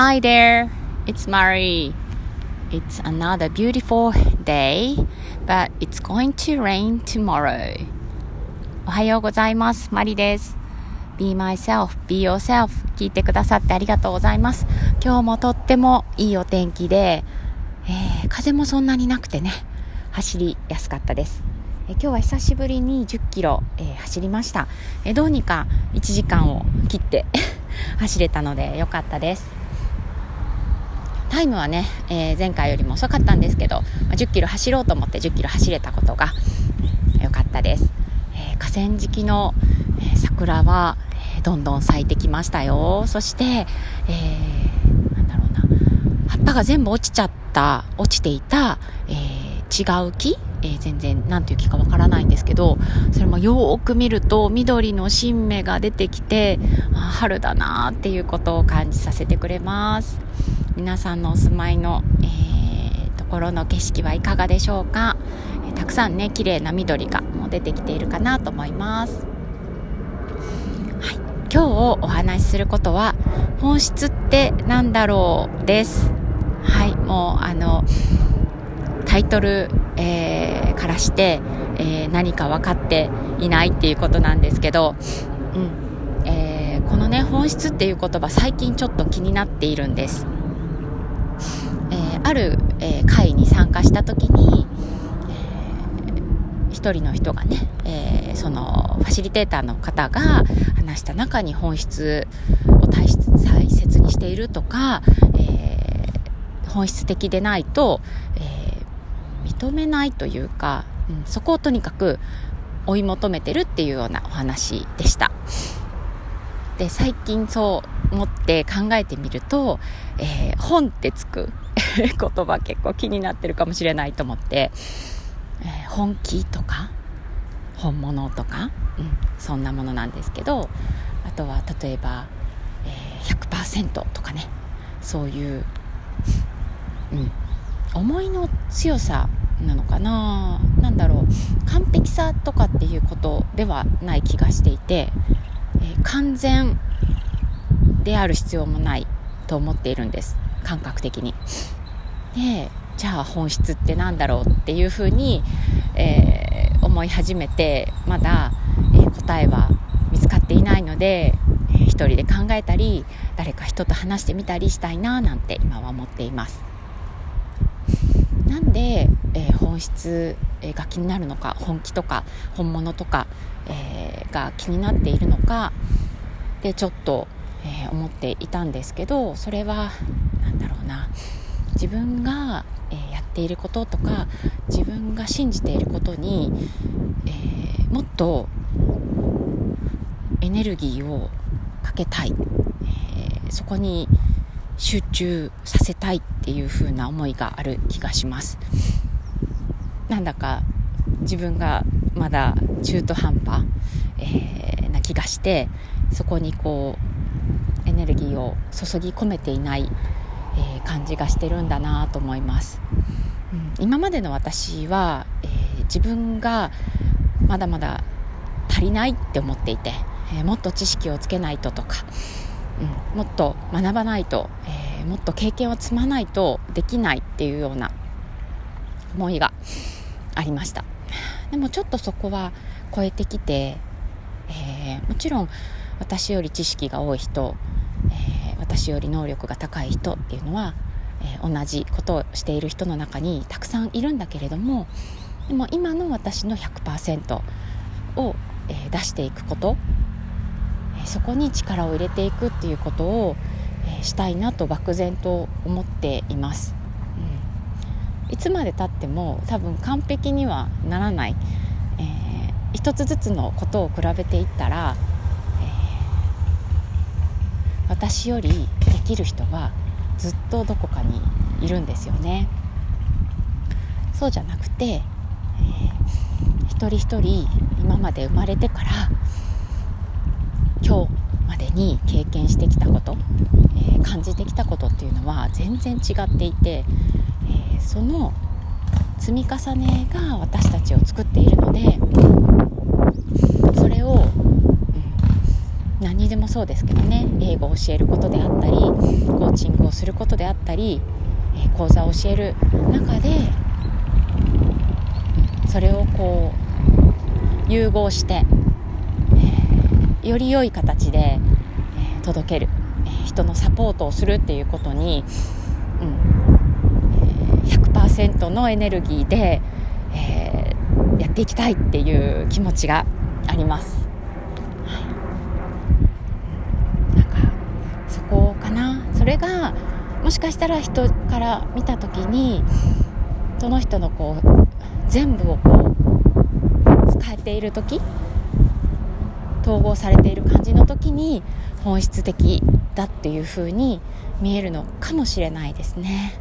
Hi there, it's Mari. It's another beautiful day, but it's going to rain tomorrow. おはようございます。マリです。Be myself, be yourself. 聞いてくださってありがとうございます。今日もとってもいいお天気で、えー風もそんなになくてね、走りやすかったです。え今日は久しぶりに10キロ、えー走りました、えどうにか1時間を切って 走れたのでよかったです。タイムはね、えー前回よりも遅かったんですけど、ま10キロ走ろうと思って10キロ走れたことがうん良かったです。えー河川敷の、えー桜は、えーどんどん咲いてきましたよ。そして、えーなんだろうな、葉っぱが全部落ちちゃった、落ちていた、えー違う木、えー全然何ていう木かわからないんですけど、それもよーく見ると緑の新芽が出てきて、あ春だなーっていうことを感じさせてくれます。皆さんのお住まいの、えーところの景色はいかがでしょうか、えーたくさんね綺麗な緑がもう出てきているかなと思います、はい、今日お話しすることは本質ってなんだろう？です。はい。もうあのタイトル、えーからして、えー何か分かっていないっていうことなんですけど、うん。えーこのね本質っていう言葉最近ちょっと気になっているんです。えーある、えー会に参加した時に、えー一人の人がね、えーそのファシリテーターの方が話した中に本質を大切にしているとか、えー本質的でないと、えー認めないというか、うんそこをとにかく追い求めてるっていうようなお話でした。で最近そう思って考えてみると、えー本ってつく 言葉結構気になってるかもしれないと思って、えー本気とか本物とか、うん、そんなものなんですけどあとは例えば、えー100%とかねそういう、うん、思いの強さなのかな。なんだろう。完璧さとかっていうことではない気がしていて、えー完全である必要もないと思っているんです。感覚的に。でじゃあ本質って何だろうっていうふうに、えー思い始めてまだ、えー答えは見つかっていないので、えー一人で考えたり誰か人と話してみたりしたいななんて今は思っています。なんで、えー本質が気になるのか本気とか本物とか、えーが気になっているのかでちょっと、えー思っていたんですけどそれは何だろうな自分が、えーやっていることとか自分が信じていることに、えーもっとエネルギーをかけたい、えーそこに集中させたいっていう風な思いがある気がします。なんだか自分がまだ中途半端、えーな気がしてそこにこうエネルギーを注ぎ込めていない、えー感じがしてるんだなと思います、うん今までの私は、えー自分がまだまだ足りないって思っていて、えもっと知識をつけないととか、うん、もっと学ばないと、えーもっと経験を積まないとできないっていうような思いがありました。でもちょっとそこは超えてきて、えーもちろん私より知識が多い人、えー私より能力が高い人っていうのは、えー同じことをしている人の中にたくさんいるんだけれどもでも今の私の100%を、えー出していくこと、そこに力を入れていくっていうことを、えしたいなと漠然と思っています、うん。いつまでたっても多分完璧にはならない、えー一つずつのことを比べていったら、えー私よりできる人はずっとどこかにいるんですよね。そうじゃなくて、えー一人一人今まで生まれてから今日までに経験してきたこと、えー感じてきたことっていうのは全然違っていて、えーその積み重ねが私たちを作っているのでそれを、うん何にでもそうですけどね英語を教えることであったりコーチングをすることであったり、え講座を教える中でそれをこう融合して、より良い形で、え、届ける、え、人のサポートをするっていうことに、うんえ、100%のエネルギーで、え、やっていきたいっていう気持ちがあります。なんかそこかなそれがもしかしたら人から見た時にその人のこう全部をこう使えている時統合されている感じの時に本質的だっていう風に見えるのかもしれないですね、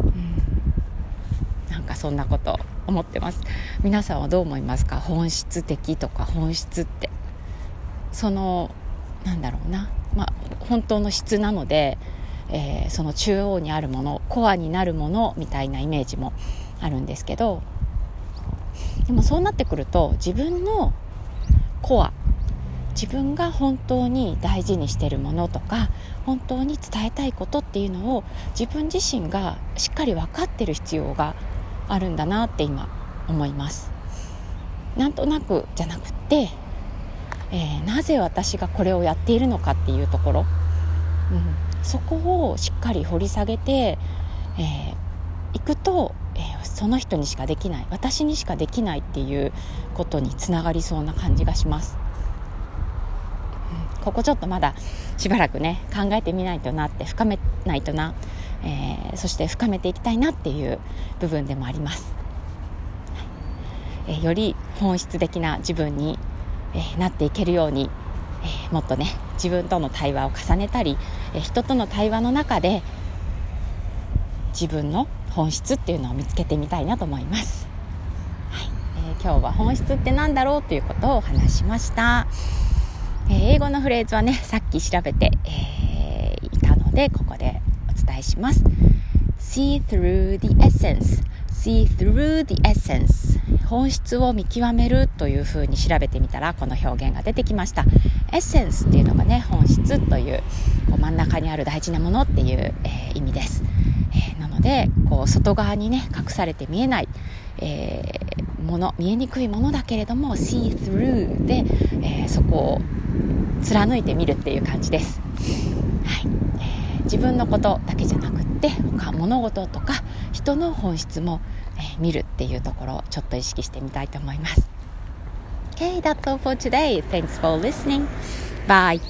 うん、なんかそんなこと思ってます。皆さんはどう思いますか？本質的とか本質って。そのなんだろうな。まあ本当の質なので、えー、その中央にあるものコアになるものみたいなイメージもあるんですけどでもそうなってくると自分のコア。自分が本当に大事にしてるものとか本当に伝えたいことっていうのを自分自身がしっかり分かってる必要があるんだなって今思います。なんとなくじゃなくって、えー、なぜ私がこれをやっているのかっていうところ、うん、そこをしっかり掘り下げてい、えー、くとえー、その人にしかできない私にしかできないっていうことにつながりそうな感じがします、うん、ここちょっとまだしばらくね考えてみないとなって深めないとな、えー、そして深めていきたいなっていう部分でもあります、えー、より本質的な自分に、えなっていけるように、えもっとね自分との対話を重ねたり、え人との対話の中で自分の本質っていうのを見つけてみたいなと思います、はい。えー、今日は本質って何だろうということをお話しました、えー、英語のフレーズはねさっき調べて、えー、いたのでここでお伝えします。See through the essence. See through the essence. 本質を見極めるというふうに調べてみたらこの表現が出てきました。エッセンスっていうのがね本質というこう真ん中にある大事なものっていう、えー、意味です、のでこう外側にね隠されて見えない、えー、もの見えにくいものだけれども see through で、えー、そこを貫いてみるっていう感じです、はいえー、自分のことだけじゃなくって他物事とか人の本質も、え見るっていうところをちょっと意識してみたいと思います Okay, that's all for today. Thanks for listening. Bye.